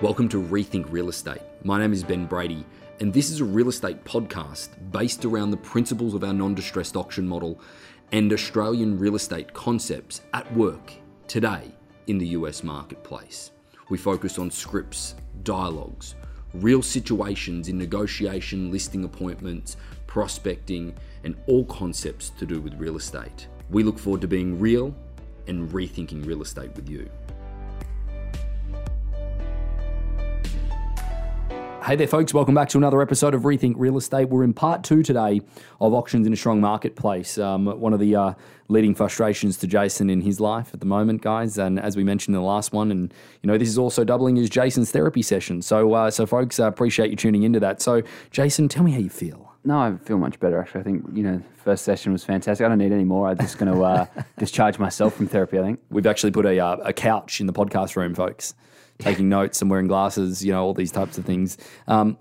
Welcome to Rethink Real Estate. My name is Ben Brady, and this is a real estate podcast based around the principles of our non distressed auction model and Australian real estate concepts at work today in the US marketplace. We focus on scripts, dialogues, real situations in negotiation, listing appointments, prospecting, and all concepts to do with real estate. We look forward to being real and rethinking real estate with you. Hey there, folks. Welcome back to another episode of Rethink Real Estate. We're in part two today of auctions in a strong marketplace. Um, one of the uh, leading frustrations to Jason in his life at the moment, guys. And as we mentioned in the last one, and you know, this is also doubling as Jason's therapy session. So, uh, so folks, uh, appreciate you tuning into that. So, Jason, tell me how you feel. No, I feel much better actually. I think you know, first session was fantastic. I don't need any more. I'm just going to uh, discharge myself from therapy. I think we've actually put a, uh, a couch in the podcast room, folks taking notes and wearing glasses, you know, all these types of things. Um,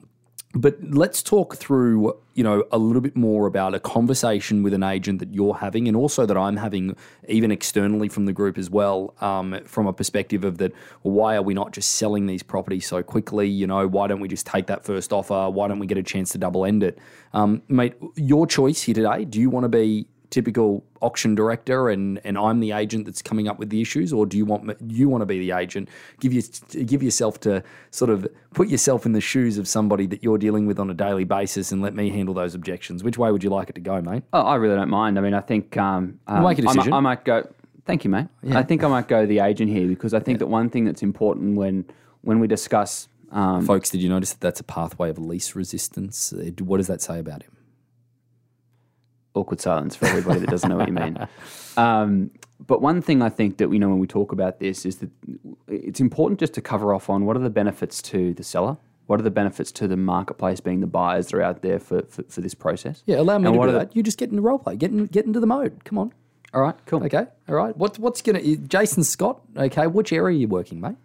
but let's talk through, you know, a little bit more about a conversation with an agent that you're having, and also that I'm having, even externally from the group as well, um, from a perspective of that. Why are we not just selling these properties so quickly? You know, why don't we just take that first offer? Why don't we get a chance to double end it, um, mate? Your choice here today. Do you want to be typical auction director and and I'm the agent that's coming up with the issues or do you want you want to be the agent? Give you give yourself to sort of put yourself in the shoes of somebody that you're dealing with on a daily basis and let me handle those objections. Which way would you like it to go mate? Oh I really don't mind. I mean I think um, um make a decision. I, I might go thank you mate. Yeah. I think I might go the agent here because I think yeah. that one thing that's important when when we discuss um, folks did you notice that that's a pathway of least resistance? What does that say about him awkward silence for everybody that doesn't know what you mean. Um, but one thing I think that we know when we talk about this is that it's important just to cover off on what are the benefits to the seller, what are the benefits to the marketplace being the buyers that are out there for, for, for this process. Yeah, allow me and to do that. The, you just get in the role play, get, in, get into the mode. Come on. All right, cool. Okay, all right. What, what's going to, Jason Scott, okay, which area are you working, mate?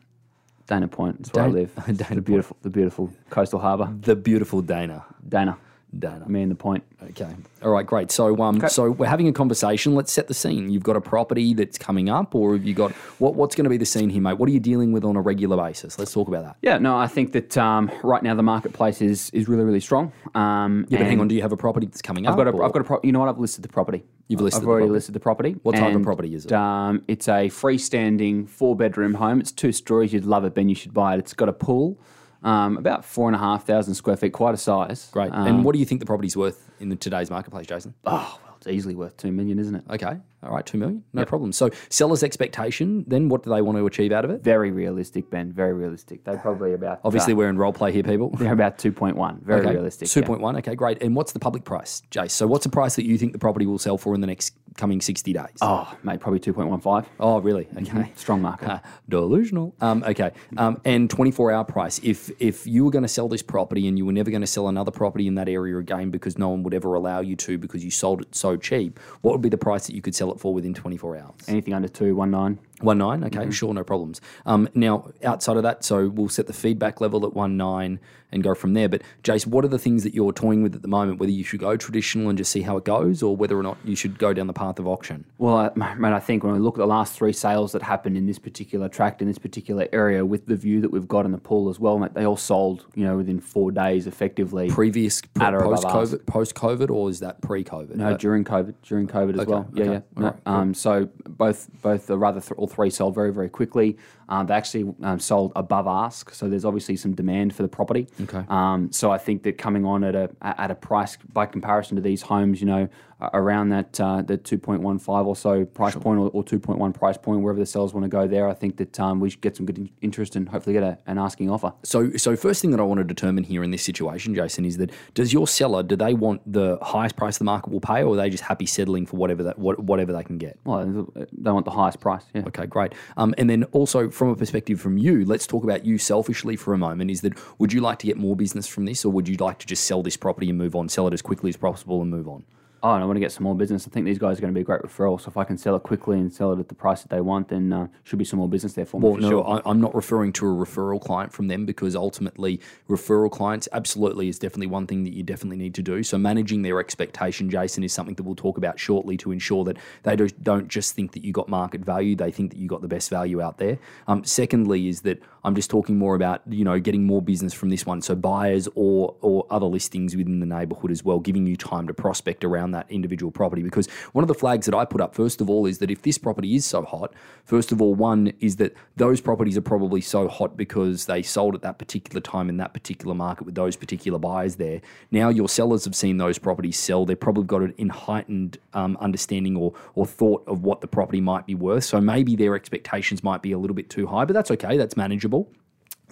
Dana Point. That's where Dana, I live. Dana the beautiful, the beautiful coastal harbour. The beautiful Dana. Dana. Dana. Me and the point. Okay. All right, great. So um okay. so we're having a conversation. Let's set the scene. You've got a property that's coming up or have you got what what's going to be the scene here, mate? What are you dealing with on a regular basis? Let's talk about that. Yeah, no, I think that um, right now the marketplace is is really really strong. Um, yeah, but hang on, do you have a property that's coming up? I've up? Got a, I've got a pro- you know what? I've listed the property. You've listed I've already property. listed the property. What type of property is it? Um, it's a freestanding four bedroom home. It's two stories. You'd love it, Ben. You should buy it. It's got a pool. Um, about four and a half thousand square feet, quite a size. Great. Um, and what do you think the property's worth in today's marketplace, Jason? Oh, well, it's easily worth two million, isn't it? Okay. All right, two million, no yep. problem. So seller's expectation, then what do they want to achieve out of it? Very realistic, Ben. Very realistic. They're probably about. Obviously, uh, we're in role play here, people. They're about two point one. Very okay. realistic. Two point one. Okay, great. And what's the public price, Jace? So what's the price that you think the property will sell for in the next coming sixty days? Oh, mate, probably two point one five. Oh, really? Okay, mm-hmm. strong market. Uh, delusional. Um, okay, um, and twenty four hour price. If if you were going to sell this property and you were never going to sell another property in that area again because no one would ever allow you to because you sold it so cheap, what would be the price that you could sell it for within twenty four? hours. Anything under two, one nine. One nine, okay, mm-hmm. sure, no problems. Um, now, outside of that, so we'll set the feedback level at one nine and go from there. But Jace, what are the things that you're toying with at the moment? Whether you should go traditional and just see how it goes, or whether or not you should go down the path of auction? Well, I, man, I think when we look at the last three sales that happened in this particular tract in this particular area, with the view that we've got in the pool as well, mate, they all sold, you know, within four days, effectively. Previous post COVID, post COVID, or is that pre COVID? No, during COVID, during COVID as okay, well. Yeah, okay. yeah. No, right, cool. um, so both both uh, rather th- all three sold very very quickly. Um, they actually um, sold above ask, so there's obviously some demand for the property. Okay. Um, so I think that coming on at a at a price by comparison to these homes, you know, around that uh, the 2.15 or so price sure. point or, or 2.1 price point, wherever the sellers want to go there, I think that um, we should get some good interest and hopefully get a, an asking offer. So, so first thing that I want to determine here in this situation, Jason, is that does your seller do they want the highest price the market will pay, or are they just happy settling for whatever that whatever they can get? Well, they want the highest price. Yeah. Okay, great. Um, and then also from a perspective from you, let's talk about you selfishly for a moment. Is that would you like to get more business from this, or would you like to just sell this property and move on, sell it as quickly as possible and move on? Oh, and I want to get some more business. I think these guys are going to be a great referral. So if I can sell it quickly and sell it at the price that they want, then uh, should be some more business there for me. Well, for no, sure. I, I'm not referring to a referral client from them because ultimately, referral clients absolutely is definitely one thing that you definitely need to do. So, managing their expectation, Jason, is something that we'll talk about shortly to ensure that they don't, don't just think that you got market value; they think that you got the best value out there. Um, secondly, is that I'm just talking more about you know getting more business from this one, so buyers or or other listings within the neighbourhood as well, giving you time to prospect around that individual property. Because one of the flags that I put up first of all is that if this property is so hot, first of all, one is that those properties are probably so hot because they sold at that particular time in that particular market with those particular buyers there. Now your sellers have seen those properties sell; they've probably got an heightened um, understanding or or thought of what the property might be worth. So maybe their expectations might be a little bit too high, but that's okay. That's manageable.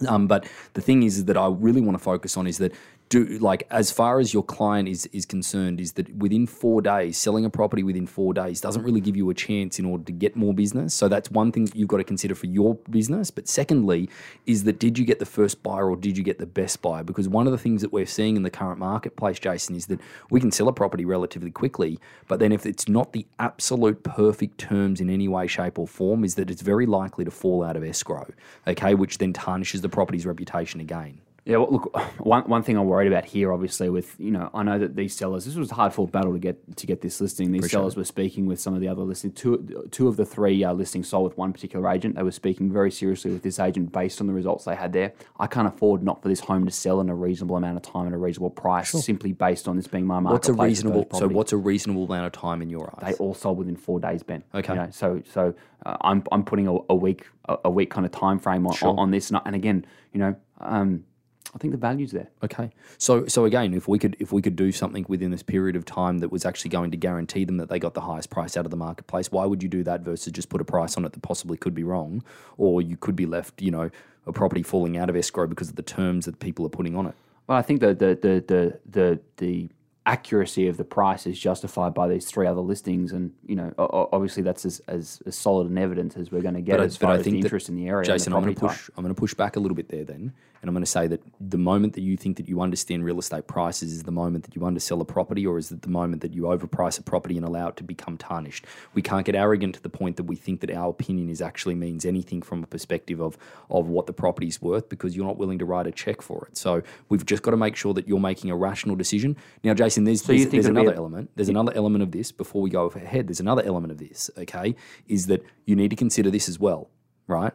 Um, but the thing is, is that I really want to focus on is that do like as far as your client is is concerned is that within four days selling a property within four days doesn't really give you a chance in order to get more business. So that's one thing that you've got to consider for your business. But secondly is that did you get the first buyer or did you get the best buyer? Because one of the things that we're seeing in the current marketplace jason is that we can sell a property relatively quickly but then if it's not the absolute perfect terms in any way shape or form is that it's very likely to fall out of escrow okay which then tarnishes the property's reputation again Yeah, well, look, one, one thing I'm worried about here, obviously, with you know, I know that these sellers, this was a hard fought battle to get to get this listing. These sellers were speaking with some of the other listings. Two, two of the three uh, listings sold with one particular agent. They were speaking very seriously with this agent based on the results they had there. I can't afford not for this home to sell in a reasonable amount of time at a reasonable price, simply based on this being my market. what's a reasonable so what's a reasonable amount of time in your eyes they all sold within four days, Ben. Okay. You know, so so uh, I'm I'm putting a, a week a, a week kind of time frame on, on, on this, and, I- and again, you know, um, I think the value's there. Okay. So so again, if we could if we could do something within this period of time that was actually going to guarantee them that they got the highest price out of the marketplace, why would you do that versus just put a price on it that possibly could be wrong, or you could be left, you know, a property falling out of escrow because of the terms that people are putting on it? Well, I think the the the the the, the accuracy of the price is justified by these three other listings, and you know, obviously that's as, as, as solid an evidence as we're going to get But I- as but far I as think the interest in the area. and the Jason, I'm going to push. type. I'm going to push back a little bit there then, and I'm going to say that the moment that you think that you understand real estate prices is the moment that you undersell a property, or is it the moment that you overprice a property and allow it to become tarnished? We can't get arrogant to the point that we think that our opinion is actually means anything from a perspective of of what the property's worth because you're not willing to write a check for it. So we've just got to make sure that you're making a rational decision. Now, Jason, there's you there's, think there's another a- element. There's another element of this before we go ahead. There's another element of this. Okay, is that you need to consider this as well, right?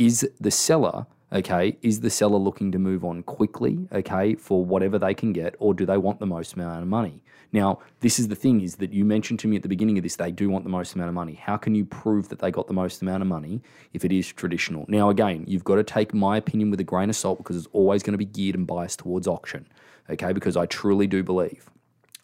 is the seller okay is the seller looking to move on quickly okay for whatever they can get or do they want the most amount of money now this is the thing is that you mentioned to me at the beginning of this they do want the most amount of money how can you prove that they got the most amount of money if it is traditional now again you've got to take my opinion with a grain of salt because it's always going to be geared and biased towards auction okay because i truly do believe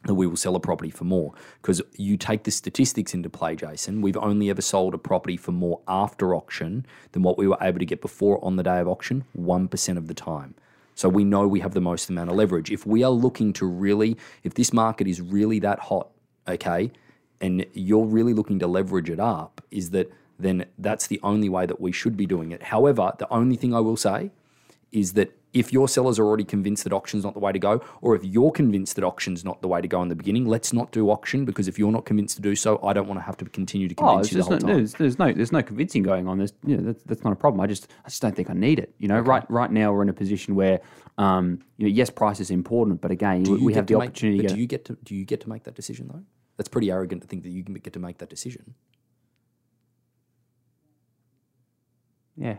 that we will sell a property for more. Because you take the statistics into play, Jason. We've only ever sold a property for more after auction than what we were able to get before on the day of auction, 1% of the time. So we know we have the most amount of leverage. If we are looking to really, if this market is really that hot, okay, and you're really looking to leverage it up, is that then that's the only way that we should be doing it. However, the only thing I will say is that if your sellers are already convinced that auction's not the way to go, or if you're convinced that auction's not the way to go in the beginning, let's not do auction because if you're not convinced to do so, I don't want to have to continue to Oh, convince it's you the whole no, time. there's, there's no there's no convincing going on. There's you know, that's, that's not a problem. I just I just don't think I need it. You know, right right now we're in a position where um, you know yes price is important, but again we, we have the make- opportunity. but do you get to do you get to make that decision though? That's pretty arrogant to think that you can get to make that decision. yeah,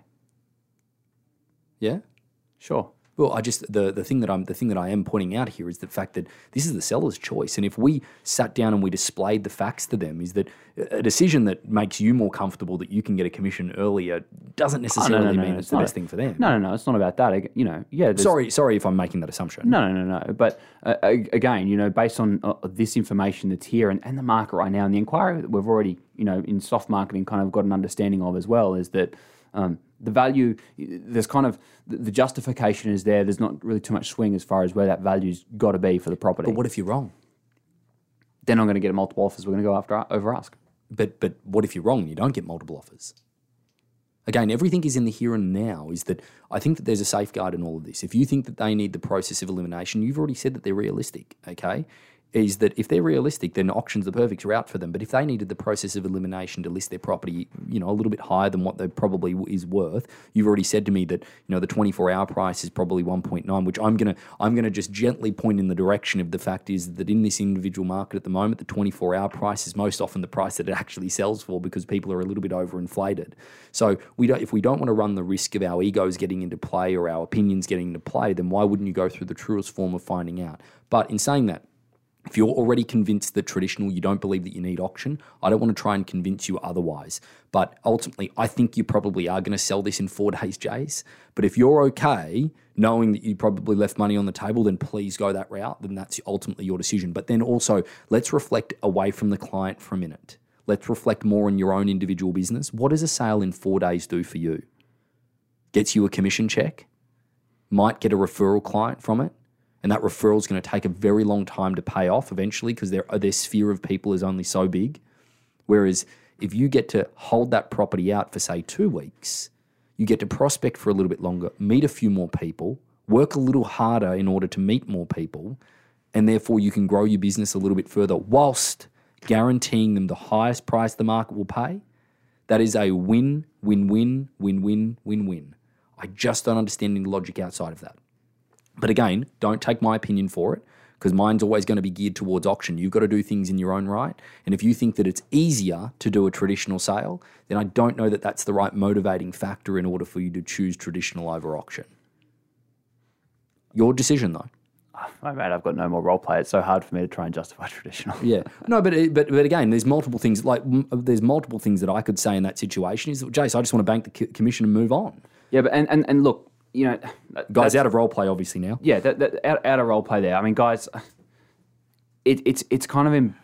Yeah. Sure. Well, I just the the thing that I'm the thing that I am pointing out here is the fact that this is the seller's choice, and if we sat down and we displayed the facts to them, is that a decision that makes you more comfortable that you can get a commission earlier doesn't necessarily mean it's, it's the best thing for them. No, no, no. It's not about that. Ag- You know, yeah. Sorry, sorry if I'm making that assumption. No, no, no, no. But uh, again, you know, based on uh, this information that's here and, and the market right now, and the inquiry that we've already, you know, in soft marketing kind of got an understanding of as well, is that um, the value, there's kind of the justification is there. There's not really too much swing as far as where that value's got to be for the property. But what if you're wrong? then I'm going to get multiple offers. We're going to go after over ask. But but what if you're wrong you don't get multiple offers? Again, everything is in the here and now. Is that I think that there's a safeguard in all of this. If you think that they need the process of elimination, you've already said that they're realistic. Okay, is that if they're realistic, then auction's the perfect route for them. But if they needed the process of elimination to list their property, you know, a little bit higher than what they probably is worth, you've already said to me that you know the 24 hour price is probably 1.9, which I'm gonna I'm gonna just gently point in the direction of the fact is that in this individual market at the moment, the 24 hour price is most often the price that it actually sells for because people are a little bit overinflated. So we don't if we don't want to run the risk of our egos getting into play or our opinions getting into play, then why wouldn't you go through the truest form of finding out? But in saying that, if you're already convinced that traditional, you don't believe that you need auction, I don't want to try and convince you otherwise. But ultimately, I think you probably are going to sell this in four days, Jace. But if you're okay knowing that you probably left money on the table, then please go that route. Then that's ultimately your decision. But then also, let's reflect away from the client for a minute. Let's reflect more on your own individual business. What does a sale in four days do for you? Gets you a commission check? Might get a referral client from it? And that referral is going to take a very long time to pay off eventually because their their sphere of people is only so big. Whereas if you get to hold that property out for say two weeks, you get to prospect for a little bit longer, meet a few more people, work a little harder in order to meet more people, and therefore you can grow your business a little bit further whilst guaranteeing them the highest price the market will pay. That is a win, win, win, win, win, win, win. I just don't understand any logic outside of that. But again, don't take my opinion for it because mine's always going to be geared towards auction. You've got to do things in your own right. And if you think that it's easier to do a traditional sale, then I don't know that that's the right motivating factor in order for you to choose traditional over auction. Your decision, though. Oh, mate, I've got no more role play. It's so hard for me to try and justify traditional. Yeah, no, but but but again, there's multiple things. Like there's multiple things that I could say in that situation. Is Jace, I just want to bank the commission and move on. Yeah, but and and, and look, you know, guys out of role play obviously now. Yeah, that, that, out, out of role play there. I mean, guys, it, it's it's kind of em,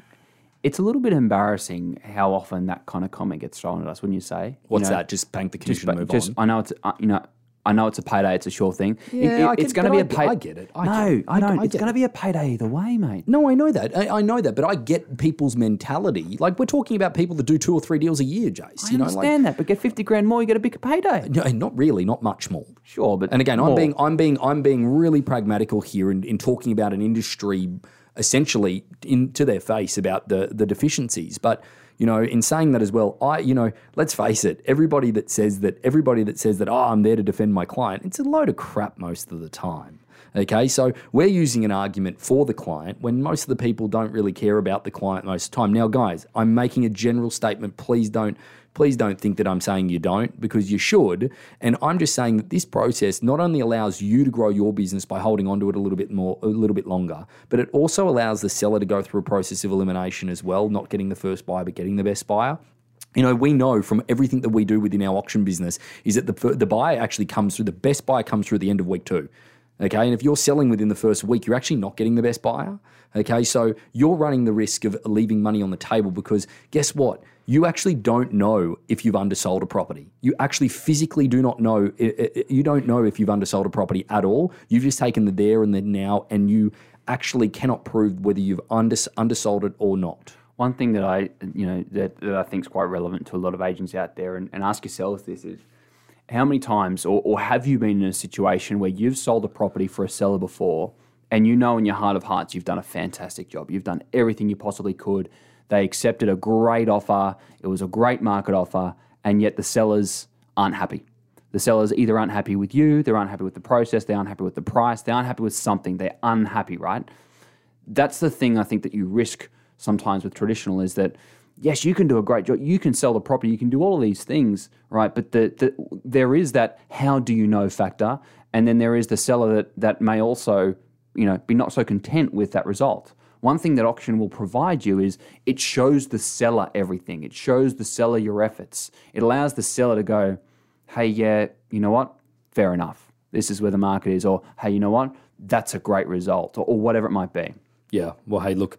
it's a little bit embarrassing how often that kind of comment gets thrown at us when you say, "What's you know, that?" Just bank the commission, just, move just, on. I know it's uh, you know. I know it's a payday; it's a sure thing. Yeah, I it's going to be I a get- pay. I get it. I no, get it. I don't. I it's going to be a payday either way, mate. No, I know that. I, I know that, but I get people's mentality. Like we're talking about people that do two or three deals a year, Jace. I you know, understand that, but get fifty grand more, you get a bigger payday. like no, not really, not much more. Sure, but And again, I'm being I'm being I'm being really pragmatical here in, in talking about an industry essentially into their face about the the deficiencies. But you know, in saying that as well, I you know, let's face it, everybody that says that everybody that says that oh, I'm there to defend my client, it's a load of crap most of the time. Okay, so we're using an argument for the client when most of the people don't really care about the client most of the time. Now, guys, I'm making a general statement. Please don't please don't think that I'm saying you don't because you should. And I'm just saying that this process not only allows you to grow your business by holding onto it a little bit more, a little bit longer, but it also allows the seller to go through a process of elimination as well, not getting the first buyer, but getting the best buyer. You know, we know from everything that we do within our auction business is that the, the buyer actually comes through, the best buyer comes through at the end of week two. Okay. And if you're selling within the first week, you're actually not getting the best buyer. Okay. So you're running the risk of leaving money on the table because guess what? You actually don't know if you've undersold a property. You actually physically do not know. You don't know if you've undersold a property at all. You've just taken the there and the now, and you actually cannot prove whether you've unders- undersold it or not. One thing that I, you know, that, that I think is quite relevant to a lot of agents out there, and, and ask yourselves this is, how many times, or, or have you been in a situation where you've sold a property for a seller before, and you know in your heart of hearts you've done a fantastic job, you've done everything you possibly could, they accepted a great offer, it was a great market offer, and yet the sellers aren't happy. The sellers either aren't happy with you, they're unhappy with the process, they aren't happy with the price, they aren't happy with something, they're unhappy, right? that's the thing I think that you risk sometimes with traditional is that yes, you can do a great job, you can sell the property, you can do all of these things, right? But the, the there is that how do you know factor, and then there is the seller that that may also you know be not so content with that result. One thing that auction will provide you is it shows the seller everything. It shows the seller your efforts. It allows the seller to go, hey, yeah, you know what? Fair enough. This is where the market is, or hey, you know what? That's a great result, or, or whatever it might be. Yeah. Well, hey, look,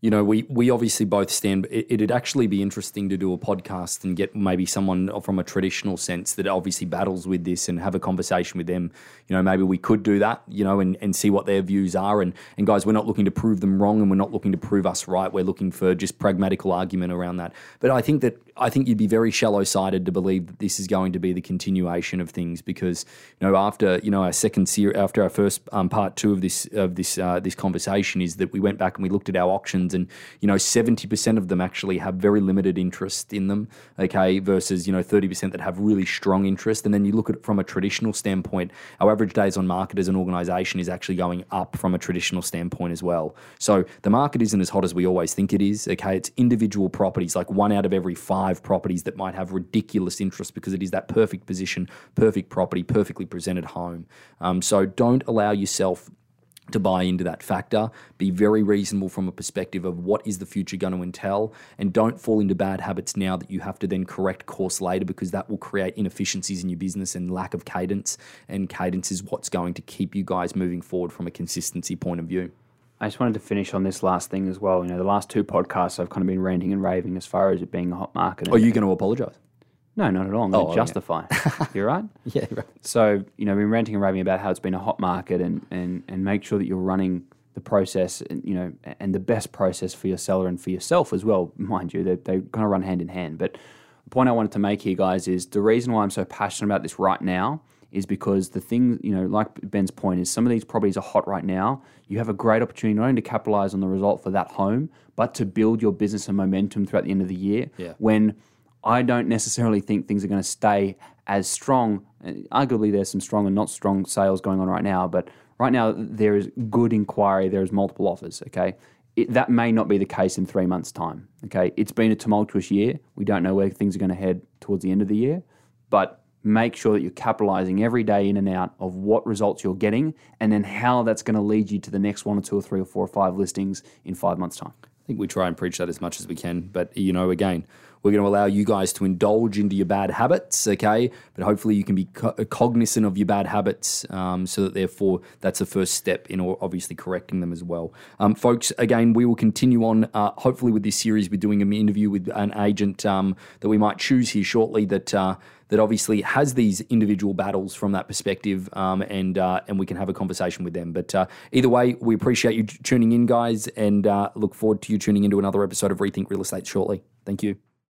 you know, we we obviously both stand. It, it'd actually be interesting to do a podcast and get maybe someone from a traditional sense that obviously battles with this and have a conversation with them. You know, maybe we could do that. You know, and, and see what their views are. And and guys, we're not looking to prove them wrong, and we're not looking to prove us right. We're looking for just pragmatical argument around that. But I think that I think you'd be very shallow sighted to believe that this is going to be the continuation of things because you know after you know our second series after our first um, part two of this of this uh, this conversation is that we went back and we looked at our auctions and you know seventy percent of them actually have very limited interest in them okay versus you know thirty percent that have really strong interest. And then you look at it from a traditional standpoint our average days on market as an organisation is actually going up from a traditional standpoint as well. So the market isn't as hot as we always think it is okay? It's individual properties like one out of every five properties that might have ridiculous interest because it is that perfect position, perfect property, perfectly presented home. Um, so don't allow yourself to buy into that factor. Be very reasonable from a perspective of what is the future going to entail, and don't fall into bad habits now that you have to then correct course later because that will create inefficiencies in your business and lack of cadence. And cadence is what's going to keep you guys moving forward from a consistency point of view. I just wanted to finish on this last thing as well. You know, the last two podcasts I've kind of been ranting and raving as far as it being a hot market. Are you going to apologise? No, not at all. I'm going to oh, justify. You're right. yeah, right. So you know, we've been ranting and raving about how it's been a hot market, and and and make sure that you're running the process, and you know, and the best process for your seller and for yourself as well. Mind you, they they kind of run hand in hand. But the point I wanted to make here, guys, is the reason why I'm so passionate about this right now is because the thing, you know, like Ben's point is some of these properties are hot right now. You have a great opportunity not only to capitalize on the result for that home, but to build your business and momentum throughout the end of the year. Yeah. When I don't necessarily think things are going to stay as strong. Arguably, there's some strong and not strong sales going on right now, but right now there is good inquiry. There is multiple offers. Okay, it, that may not be the case in three months' time. Okay, it's been a tumultuous year. We don't know where things are going to head towards the end of the year, but make sure that you're capitalizing every day in and out of what results you're getting and then how that's going to lead you to the next one or two or three or four or five listings in five months' time. Think we try and preach that as much as we can. But, you know, again, we're going to allow you guys to indulge into your bad habits, okay? But hopefully you can be co- cognizant of your bad habits um, so that therefore that's the first step in obviously correcting them as well. Um, folks, again, we will continue on uh, hopefully with this series. We're doing an interview with an agent um, that we might choose here shortly that. Uh, that obviously has these individual battles from that perspective, um, and uh, and we can have a conversation with them. But uh, either way, we appreciate you tuning in, guys, and uh, look forward to you tuning into another episode of Rethink Real Estate shortly. Thank you.